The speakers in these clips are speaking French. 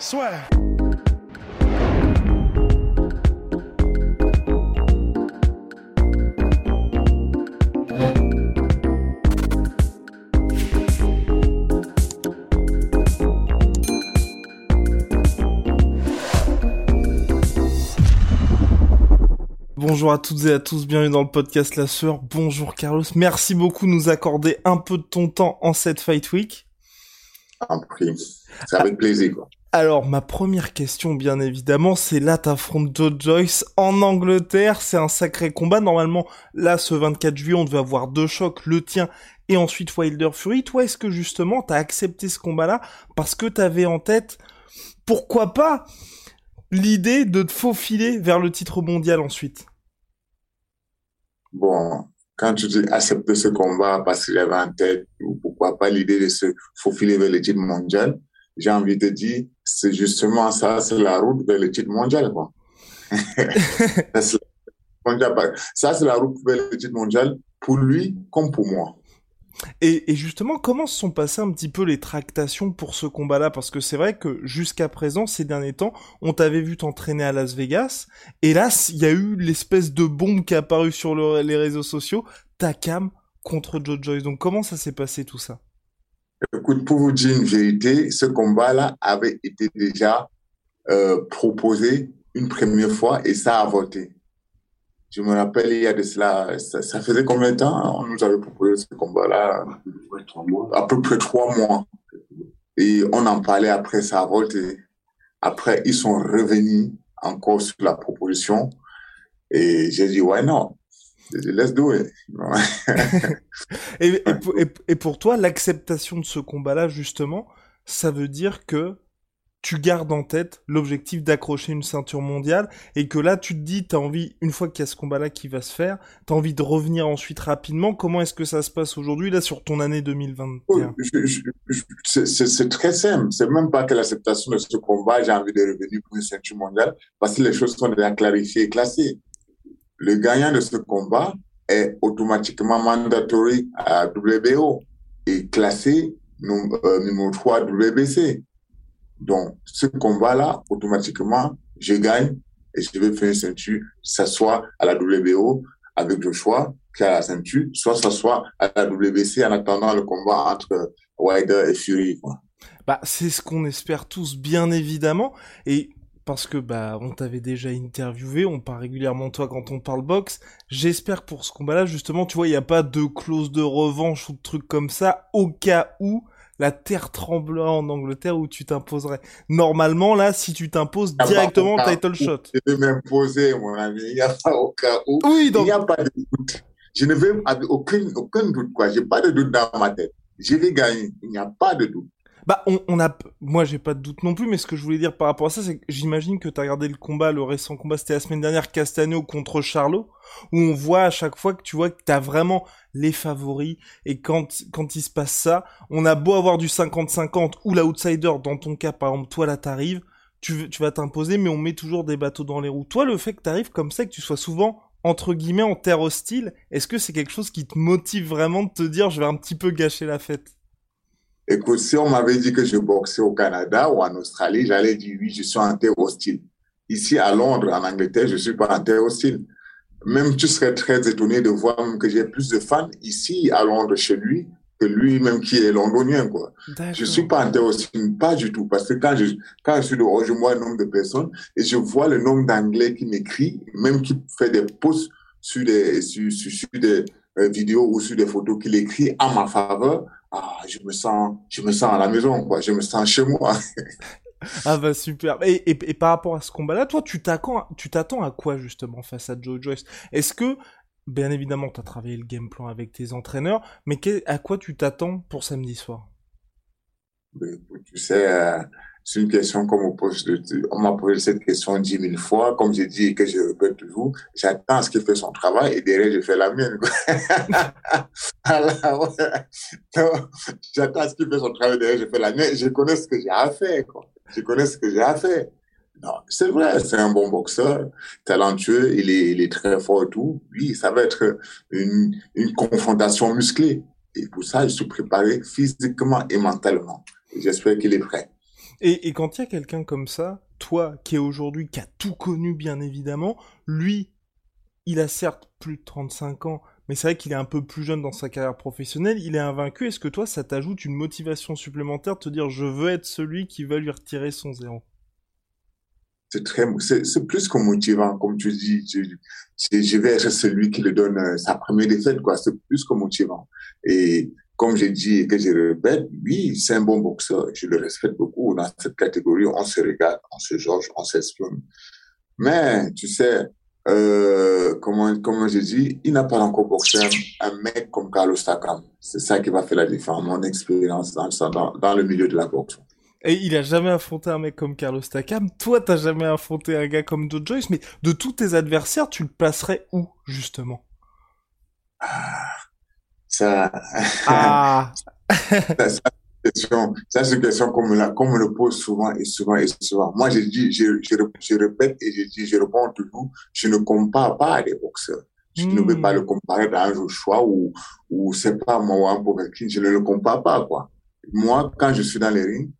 Soit. Bonjour à toutes et à tous, bienvenue dans le podcast La Sœur. Bonjour Carlos, merci beaucoup de nous accorder un peu de ton temps en cette Fight Week. En prix, c'est avec plaisir. Quoi. Alors, ma première question, bien évidemment, c'est là, t'affrontes Joe Joyce en Angleterre. C'est un sacré combat. Normalement, là, ce 24 juillet, on devait avoir deux chocs, le tien et ensuite Wilder Fury. Toi, est-ce que justement, t'as accepté ce combat-là parce que t'avais en tête, pourquoi pas, l'idée de te faufiler vers le titre mondial ensuite? Bon, quand tu dis accepter ce combat parce qu'il avait en tête, ou pourquoi pas l'idée de se faufiler vers le titre mondial, j'ai envie de dire, c'est justement ça, c'est la route vers le titre mondial, quoi. ça, c'est la route vers le titre mondial pour lui comme pour moi. Et, et, justement, comment se sont passées un petit peu les tractations pour ce combat-là? Parce que c'est vrai que jusqu'à présent, ces derniers temps, on t'avait vu t'entraîner à Las Vegas, et là, il y a eu l'espèce de bombe qui est apparue sur le, les réseaux sociaux, Takam contre Joe Joyce. Donc comment ça s'est passé tout ça? Écoute, pour vous dire une vérité, ce combat-là avait été déjà euh, proposé une première fois et ça a voté. Je me rappelle, il y a de cela, ça, ça faisait combien de temps on nous avait proposé ce combat-là? À peu près trois mois. Et on en parlait après, ça a voté. Après, ils sont revenus encore sur la proposition. Et j'ai dit, ouais, non. Let's do it. et, et, pour, et, et pour toi, l'acceptation de ce combat-là, justement, ça veut dire que tu gardes en tête l'objectif d'accrocher une ceinture mondiale et que là tu te dis t'as envie une fois qu'il y a ce combat là qui va se faire t'as envie de revenir ensuite rapidement. Comment est-ce que ça se passe aujourd'hui là sur ton année 2021 c'est très simple. C'est même pas que l'acceptation de ce combat j'ai envie de revenir pour une ceinture mondiale parce que les choses sont déjà clarifiées et classées le gagnant de ce combat est automatiquement mandatory à WBO et classé euh, numéro 3 WBC donc, ce combat-là, automatiquement, je gagne et je vais faire une ceinture, ça soit à la WBO avec choix qui a la ceinture, soit ça soit à la WBC en attendant le combat entre Wilder et Fury. Bah, c'est ce qu'on espère tous, bien évidemment. Et parce que bah on t'avait déjà interviewé, on parle régulièrement de toi quand on parle boxe. J'espère pour ce combat-là, justement, tu vois, il n'y a pas de clause de revanche ou de trucs comme ça, au cas où la terre tremblant en Angleterre où tu t'imposerais. Normalement, là, si tu t'imposes directement title shot. Je vais m'imposer, mon ami. Il n'y a pas au cas où. Oui, donc... Il n'y a pas de doute. Je ne vais aucun, aucun doute, quoi. J'ai pas de doute dans ma tête. Je vais gagner. Il n'y a pas de doute. Bah, on, on, a, moi j'ai pas de doute non plus, mais ce que je voulais dire par rapport à ça, c'est que j'imagine que t'as regardé le combat, le récent combat, c'était la semaine dernière, Castagno contre Charlot, où on voit à chaque fois que tu vois que t'as vraiment les favoris, et quand, quand il se passe ça, on a beau avoir du 50-50 ou l'outsider, dans ton cas, par exemple, toi là t'arrives, tu, tu vas t'imposer, mais on met toujours des bateaux dans les roues. Toi, le fait que t'arrives comme ça, que tu sois souvent entre guillemets en terre hostile, est-ce que c'est quelque chose qui te motive vraiment de te dire je vais un petit peu gâcher la fête? Écoute, si on m'avait dit que je boxais au Canada ou en Australie, j'allais dire oui, je suis en terre hostile. Ici, à Londres, en Angleterre, je suis pas en terre hostile. Même tu serais très étonné de voir que j'ai plus de fans ici à Londres chez lui que lui-même qui est londonien, quoi. Je suis pas en terre hostile, pas du tout. Parce que quand je, quand je suis dehors, je vois un nombre de personnes et je vois le nombre d'anglais qui m'écrit, même qui fait des posts sur des, sur, sur des euh, vidéos ou sur des photos qu'il écrit en ma faveur ah, je me sens, je me sens à la maison, quoi. Je me sens chez moi. ah bah super. Et, et, et, par rapport à ce combat-là, toi, tu t'attends, tu t'attends à quoi justement face à Joe Joyce? Est-ce que, bien évidemment, tu as travaillé le game plan avec tes entraîneurs, mais à quoi tu t'attends pour samedi soir? Tu sais, euh, c'est une question qu'on me pose, on m'a posé cette question dix mille fois, comme j'ai dit et que je répète toujours, j'attends ce qu'il fait son travail et derrière je fais la mienne. j'attends ce qu'il fait son travail et derrière je fais la mienne. Je connais ce que j'ai à faire. Je connais ce que j'ai à faire. Non, c'est vrai, c'est un bon boxeur, talentueux, il est, il est très fort et tout. Oui, ça va être une, une confrontation musclée. Et pour ça, je suis préparé physiquement et mentalement. J'espère qu'il est prêt. Et, quand il y a quelqu'un comme ça, toi qui est aujourd'hui, qui a tout connu bien évidemment, lui, il a certes plus de 35 ans, mais c'est vrai qu'il est un peu plus jeune dans sa carrière professionnelle, il est invaincu, est-ce que toi ça t'ajoute une motivation supplémentaire de te dire je veux être celui qui va lui retirer son zéro? C'est très, c'est plus que motivant, comme tu dis. Je, vais être celui qui lui donne euh, sa première défaite, quoi. C'est plus que motivant. Et comme j'ai dit et que je répète, oui, c'est un bon boxeur. Je le respecte beaucoup. Dans cette catégorie, on se regarde, on se jauge, on s'exprime. Mais, tu sais, euh, comment, comment je dis, il n'a pas encore boxé un, mec comme Carlos Takam. C'est ça qui va faire la différence, mon expérience dans, dans, dans le milieu de la boxe. Et il a jamais affronté un mec comme Carlos Takam. Toi, t'as jamais affronté un gars comme Joe Joyce, mais de tous tes adversaires, tu le placerais où, justement? Ah. Ça, ah. ça, ça c'est une question qu'on me, la, me le pose souvent et souvent et souvent. Moi, je dis, je, je, je répète et je dis, je réponds toujours, je ne compare pas à des boxeurs. Je ne veux pas le comparer dans un choix ou, ou c'est pas moi un je ne le compare pas, quoi. Moi, quand je suis dans les rings,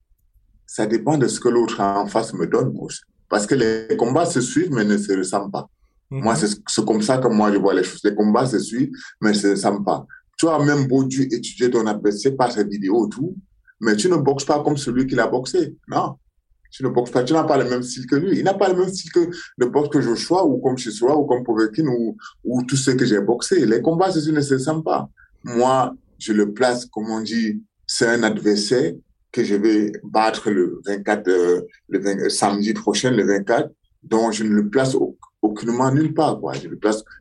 ça dépend de ce que l'autre en face me donne, parce que les combats se suivent mais ne se ressemblent pas. Moi, c'est comme ça que moi je vois les choses. Les combats se suivent mais ne se ressemblent pas. Tu as même beau tu étudier ton adversaire par ses vidéos et tout, mais tu ne boxes pas comme celui qui l'a boxé. Non. Tu ne boxes pas, tu n'as pas le même style que lui. Il n'a pas le même style que le boxe que Joshua ou comme Chisora ou comme Povetkin ou, ou tous ceux que j'ai boxés. Les combats, c'est ne se pas. Moi, je le place, comme on dit, c'est un adversaire que je vais battre le 24, euh, le samedi prochain, le 24, dont je ne le place aucunement nulle part, quoi. Je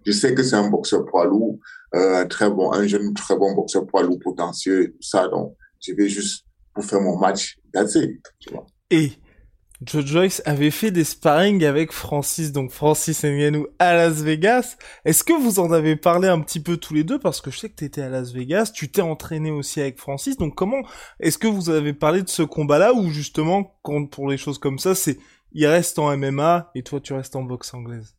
je sais que c'est un boxeur poids lourd, euh, très bon, un jeune très bon boxeur poids lourd potentiel et tout ça. Donc, je vais juste pour faire mon match, that's. Et Joe Joyce avait fait des sparring avec Francis, donc Francis Ngannou à Las Vegas. Est-ce que vous en avez parlé un petit peu tous les deux? Parce que je sais que tu étais à Las Vegas, tu t'es entraîné aussi avec Francis. Donc comment est-ce que vous avez parlé de ce combat-là ou justement, pour les choses comme ça, c'est il reste en MMA et toi tu restes en boxe anglaise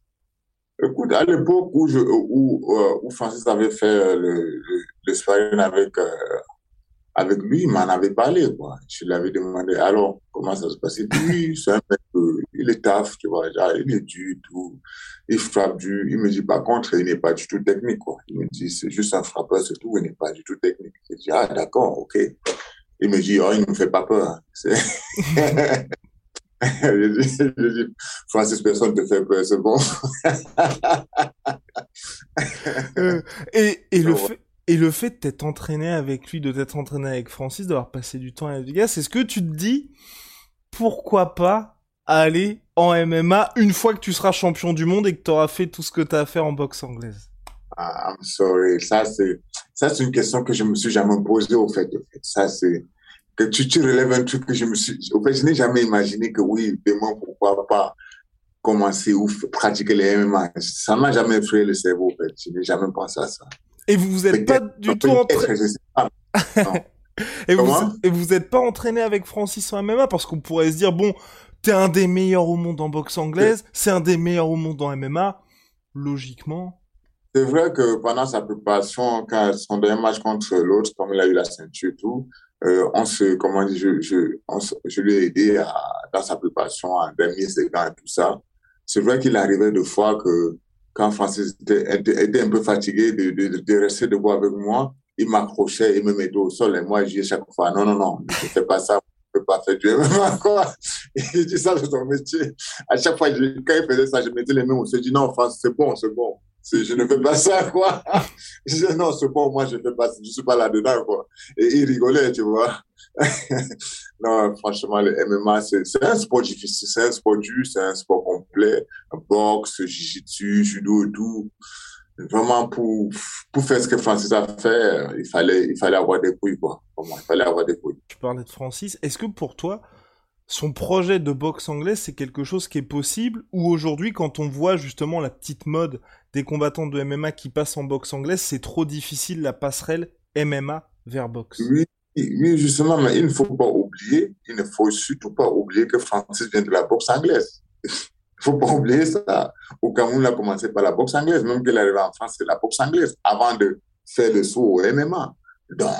Écoute, à l'époque où, je, où, euh, où Francis avait fait euh, le, le, sparring avec, euh, avec lui, il m'en avait parlé, quoi. Je lui avais demandé, alors, comment ça se passait? Oui, c'est un mec, il est taf, tu vois, genre, il est dur, tout. Il frappe dur. Il me dit, par contre, il n'est pas du tout technique, quoi. Il me dit, c'est juste un frappeur, c'est tout, il n'est pas du tout technique. Je dis, ah, d'accord, ok. Il me dit, oh, il ne me fait pas peur. Francis, personne te fait peur, c'est bon. Euh, et, et, le fait, et le fait de t'être entraîné avec lui, de t'être entraîné avec Francis, d'avoir passé du temps à Vegas, est-ce que tu te dis, pourquoi pas aller en MMA une fois que tu seras champion du monde et que tu auras fait tout ce que tu as à faire en boxe anglaise? Ah, I'm sorry. Ça, c'est, ça, c'est une question que je me suis jamais posée, au fait. Au fait. Ça, c'est, que tu, tu relèves un truc que je me suis, fait, je n'ai jamais imaginé que oui, demain, pourquoi pas commencer ou pratiquer les MMA. Ça m'a jamais effrayé le cerveau, en fait. Je n'ai jamais pensé à ça. Et vous vous êtes pas du tout entraîné. et, vous, et vous êtes pas entraîné avec Francis en MMA parce qu'on pourrait se dire bon, t'es un des meilleurs au monde en boxe anglaise, c'est un des meilleurs au monde en MMA. Logiquement. C'est vrai que pendant sa préparation, quand son dernier match contre l'autre, comme il a eu la ceinture et tout, euh, on se, comment dire, je, je, je lui ai aidé à, dans sa préparation, en dernier segment et tout ça. C'est vrai qu'il arrivait de fois que quand Francis était, était, un peu fatigué de, de, de rester debout avec moi, il m'accrochait, il me mettait au sol et moi, je disais chaque fois, non, non, non, ne fais pas ça, pas faire du MMA, quoi. Il dit ça, c'est ton métier. À chaque fois, quand il faisait ça, je mettais les mains, on se dit, non, Francis, c'est bon, c'est bon. Je ne fais pas ça, quoi. Je disais, non, c'est bon, moi, je ne fais pas, je suis pas là-dedans, quoi. Et il rigolait, tu vois. non, franchement, le MMA, c'est un sport difficile, c'est un sport dur, c'est un sport complet. Boxe, jiu-jitsu, judo tout. Vraiment pour, pour faire ce que Francis a fait, il fallait, il fallait avoir des couilles, quoi. il fallait avoir des couilles. Tu parlais de Francis. Est-ce que pour toi, son projet de boxe anglaise, c'est quelque chose qui est possible? Ou aujourd'hui, quand on voit justement la petite mode des combattants de MMA qui passent en boxe anglaise, c'est trop difficile la passerelle MMA vers boxe? Oui, oui, justement, mais il ne faut pas oublier, il ne faut surtout pas oublier que Francis vient de la boxe anglaise. Il faut pas oublier ça. Au Cameroun, il a commencé par la boxe anglaise. Même qu'il est arrivé en France, c'est la boxe anglaise avant de faire le saut au MMA. Donc,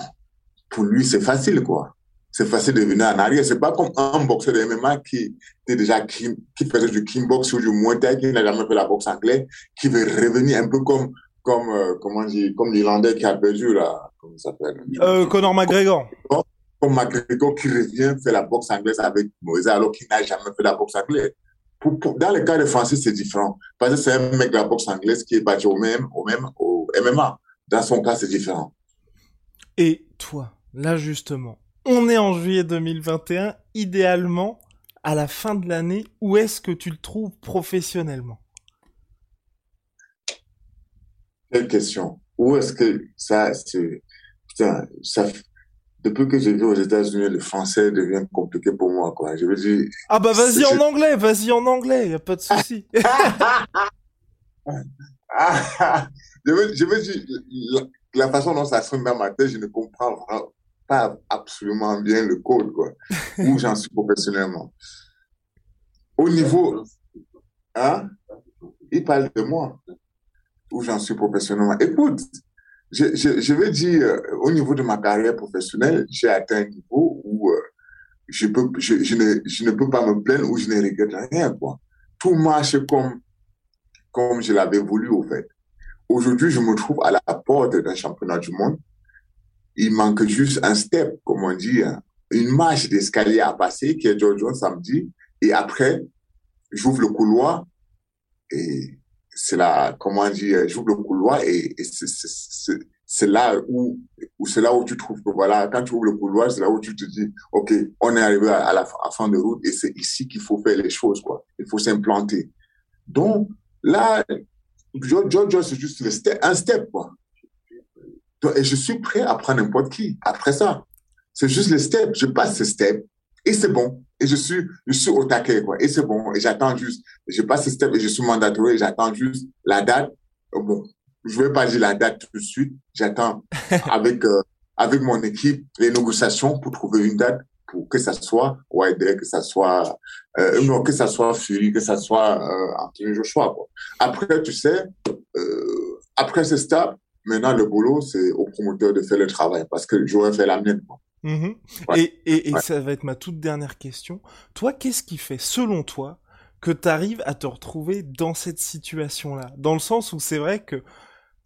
pour lui, c'est facile, quoi. C'est facile de venir en arrière. C'est pas comme un boxeur de MMA qui était déjà qui, faisait du kickbox ou du muay thai, qui n'a jamais fait la boxe anglaise, qui veut revenir un peu comme comme euh, comment dire, comme l'Irlandais qui a perdu là, comment ça s'appelle? Euh, Conor McGregor. Comme McGregor qui revient faire la boxe anglaise avec Moïse alors qu'il n'a jamais fait la boxe anglaise dans le cas de Francis, c'est différent. Parce que c'est un mec de la boxe anglaise qui est battu au même, au même, au MMA. Dans son cas, c'est différent. Et toi, là justement, on est en juillet 2021. Idéalement, à la fin de l'année, où est-ce que tu le trouves professionnellement? Quelle question. Où est-ce que ça, putain, ça, depuis que je vis aux États-Unis, le français devient compliqué pour moi, quoi. Je veux dire. Ah bah vas-y en anglais, vas-y en anglais, y a pas de souci. je veux, je veux dire, la, façon dont ça sonne dans ma tête, je ne comprends pas absolument bien le code, quoi. Où j'en suis professionnellement. Au niveau, hein, il parle de moi. Où j'en suis professionnellement. Écoute, je, vais dire, euh, au niveau de ma carrière professionnelle, j'ai atteint un niveau où euh, je, ne, peux pas me plaindre ou je ne regrette rien. Quoi. Tout marche comme, comme je l'avais voulu, au fait. Aujourd'hui, je me trouve à la porte d'un championnat du monde. Il manque juste un step, comme on dit, hein. une marche d'escalier à passer, qui est George Jones samedi. Et après, j'ouvre le couloir et c'est là, comment dire, j'ouvre le couloir et, c'est là où, c'est là où tu trouves que voilà, quand tu ouvres le couloir, c'est là où tu te dis, OK, on est arrivé à, la fin de route et c'est ici qu'il faut faire les choses, quoi. Il faut s'implanter. Donc, là, George, c'est juste un step, quoi. et je suis prêt à prendre n'importe qui après ça. C'est juste le step. Je passe ce step et c'est bon. Et je suis, je suis au taquet, quoi. Et c'est bon. Et j'attends juste. Je passe ce step et je suis mandaté. J'attends juste la date. Bon, je vais pas dire la date tout de suite. J'attends avec, euh, avec mon équipe les négociations pour trouver une date pour que ça soit Wilder, que ça soit, euh, non, que ça soit Fury, que ça soit euh, Anthony Joshua, quoi. Après, tu sais, euh, après ce step, maintenant le boulot, c'est au promoteur de faire le travail parce que j'aurais fait la mienne, quoi. Mmh et, et, et ça va être ma toute dernière question. Toi, qu'est-ce qui fait, selon toi, que tu arrives à te retrouver dans cette situation-là? Dans le sens où c'est vrai que,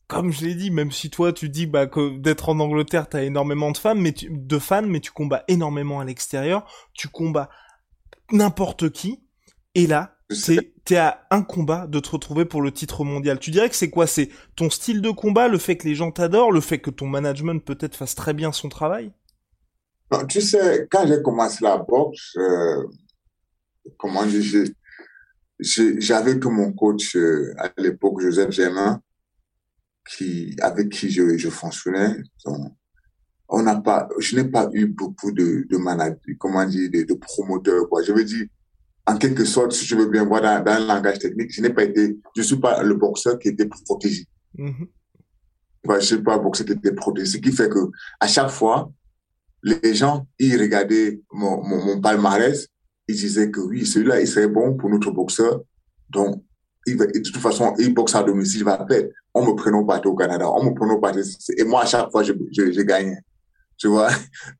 comme je l'ai dit, même si toi tu dis bah, que d'être en Angleterre, t'as énormément de femmes, mais tu, de fans, mais tu combats énormément à l'extérieur, tu combats n'importe qui, et là, c'est t'es à un combat de te retrouver pour le titre mondial. Tu dirais que c'est quoi? C'est ton style de combat, le fait que les gens t'adorent, le fait que ton management peut-être fasse très bien son travail? Tu sais, quand j'ai commencé la boxe, euh, comment dire, j'avais que mon coach euh, à l'époque, Joseph Germain, qui, avec qui je, je fonctionnais. on n'a pas, je n'ai pas eu beaucoup de, de managers, comment dire, de, de, promoteurs, quoi. Je veux dire, en quelque sorte, si je veux bien voir dans, dans le langage technique, je n'ai pas été, je suis pas le boxeur qui était protégé. Mm -hmm. je suis pas un boxeur qui était protégé. Ce qui fait que, à chaque fois, les gens, ils regardaient mon, mon, palmarès, ils disaient que oui, celui-là, il serait bon pour notre boxeur. Donc, il de toute façon, il boxe à domicile, il va perdre. On me prenait pas au Canada, on me prenait pas. Et moi, à chaque fois, je, je, gagnais. Tu vois,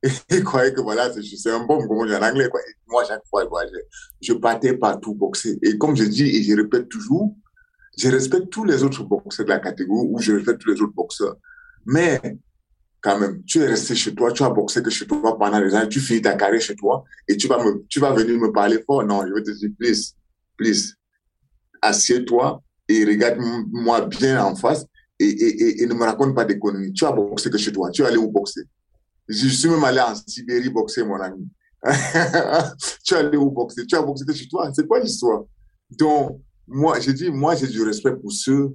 ils croyaient que voilà, c'est un bon, comme on dit en anglais, quoi. moi, à chaque fois, je, je partais partout boxer. Et comme je dis et je répète toujours, je respecte tous les autres boxeurs de la catégorie ou je respecte tous les autres boxeurs. Mais quand même, tu es resté chez toi, tu as boxé que chez toi pendant des années, tu finis ta carrière chez toi et tu vas me, tu vas venir me parler fort. Non, je vais te dire, please, please, assieds-toi et regarde-moi bien en face et, et, et, ne me raconte pas d'économie. Tu as boxé que chez toi, tu es allé où boxer? Je suis même allé en Sibérie boxer, mon ami. tu es allé où boxer? Tu as boxé que chez toi? C'est quoi l'histoire? Donc, moi, j'ai dit, moi, j'ai du respect pour ceux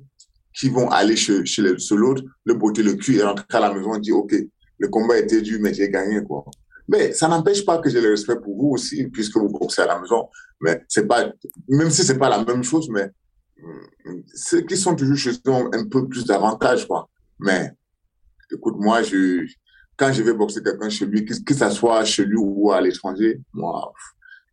qui vont aller chez, chez l'autre, le botter le cul et rentrer à la maison et dire, OK, le combat était dur, mais j'ai gagné, quoi. Mais ça n'empêche pas que j'ai le respect pour vous aussi, puisque vous boxez à la maison. Mais c'est pas, même si c'est pas la même chose, mais mm, ceux qui sont toujours chez eux ont un peu plus d'avantages, quoi. Mais, écoute, moi, je, quand je vais boxer quelqu'un chez lui, que, que ça soit chez lui ou à l'étranger, moi,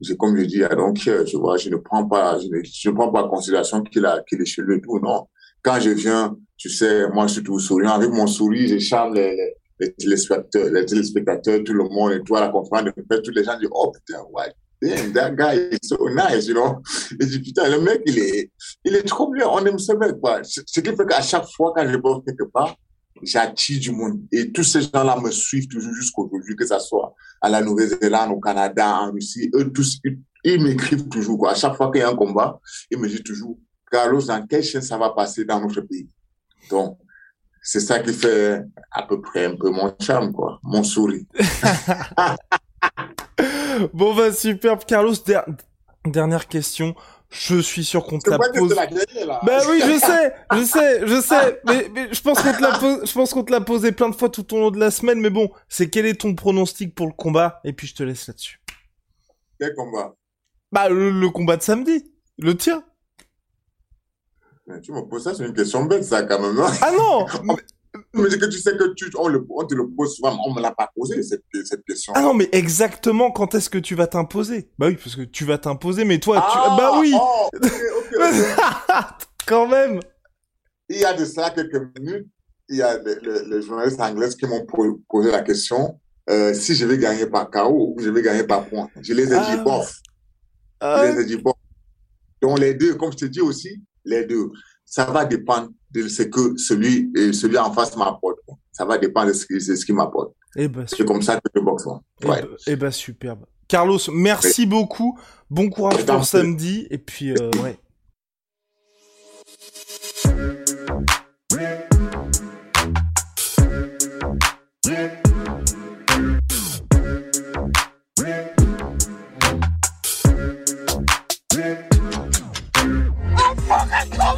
j'ai comme je dis, donc, je vois, je ne prends pas, je ne, prends pas en considération qu'il a, qu'il est chez lui tout, non. Quand je viens, tu sais, moi, je suis tout souriant. Avec mon sourire, je charme les, les, les téléspectateurs, les téléspectateurs, tout le monde, et toi, la conférence de tous les gens disent, oh putain, ouais, damn, that guy is so nice, you know. Et je dis, putain, le mec, il est, il est trop bien, on aime ce mec, quoi. Ce qui fait qu'à chaque fois, quand je bosse quelque part, j'attire du monde. Et tous ces gens-là me suivent toujours jusqu'aujourd'hui, que ça soit à la Nouvelle-Zélande, au Canada, en Russie. Eux tous, ils, ils m'écrivent toujours, quoi. À chaque fois qu'il y a un combat, ils me disent toujours, Carlos, dans quelle chaîne ça va passer dans notre pays? Donc, c'est ça qui fait à peu près un peu mon charme, quoi, mon sourire. bon, bah, superbe. Carlos, der dernière question. Je suis sûr qu'on te la pose. Bah oui, je sais, je sais, je sais. Mais, mais je pense qu'on te l'a posé, je pense qu'on te l'a posé plein de fois tout au long de la semaine. Mais bon, c'est quel est ton pronostic pour le combat? Et puis je te laisse là-dessus. Quel combat? Bah le, le, combat de samedi, le tien. Mais tu me poses ça, c'est une question bête, ça, quand même. Hein. Ah non Mais c'est que tu sais que tu, on, le, on te le pose souvent, on me l'a pas posé, cette, cette question. Ah non, mais exactement quand est-ce que tu vas t'imposer? Bah oui, parce que tu vas t'imposer, mais toi, ah, tu... Bah oui oh, okay, okay, okay. Quand même Il y a de ça quelques minutes, il y a les, les, les journalistes anglais qui m'ont posé la question euh, si je vais gagner par KO ou je vais gagner par point. Je les ai ah. dit bof. Ah. Je les ai dit bof. Donc les deux, comme je te dis aussi, les deux. Ça va dépendre de ce que celui, celui en face m'apporte. Ça va dépendre de ce, de ce qu'il m'apporte. Eh ben, c'est comme ça que je boxe. Eh ouais. ben, eh ben, superbe. Carlos, merci oui. beaucoup. Bon courage pour samedi. Et puis, euh, ouais.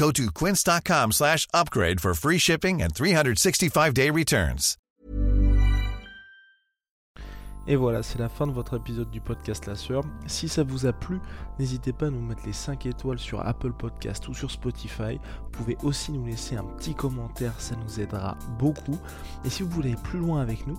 Go to quince.com slash upgrade for free shipping and 365-day returns. Et voilà, c'est la fin de votre épisode du podcast La Sœur. Si ça vous a plu, n'hésitez pas à nous mettre les 5 étoiles sur Apple Podcast ou sur Spotify. Vous pouvez aussi nous laisser un petit commentaire, ça nous aidera beaucoup. Et si vous voulez aller plus loin avec nous,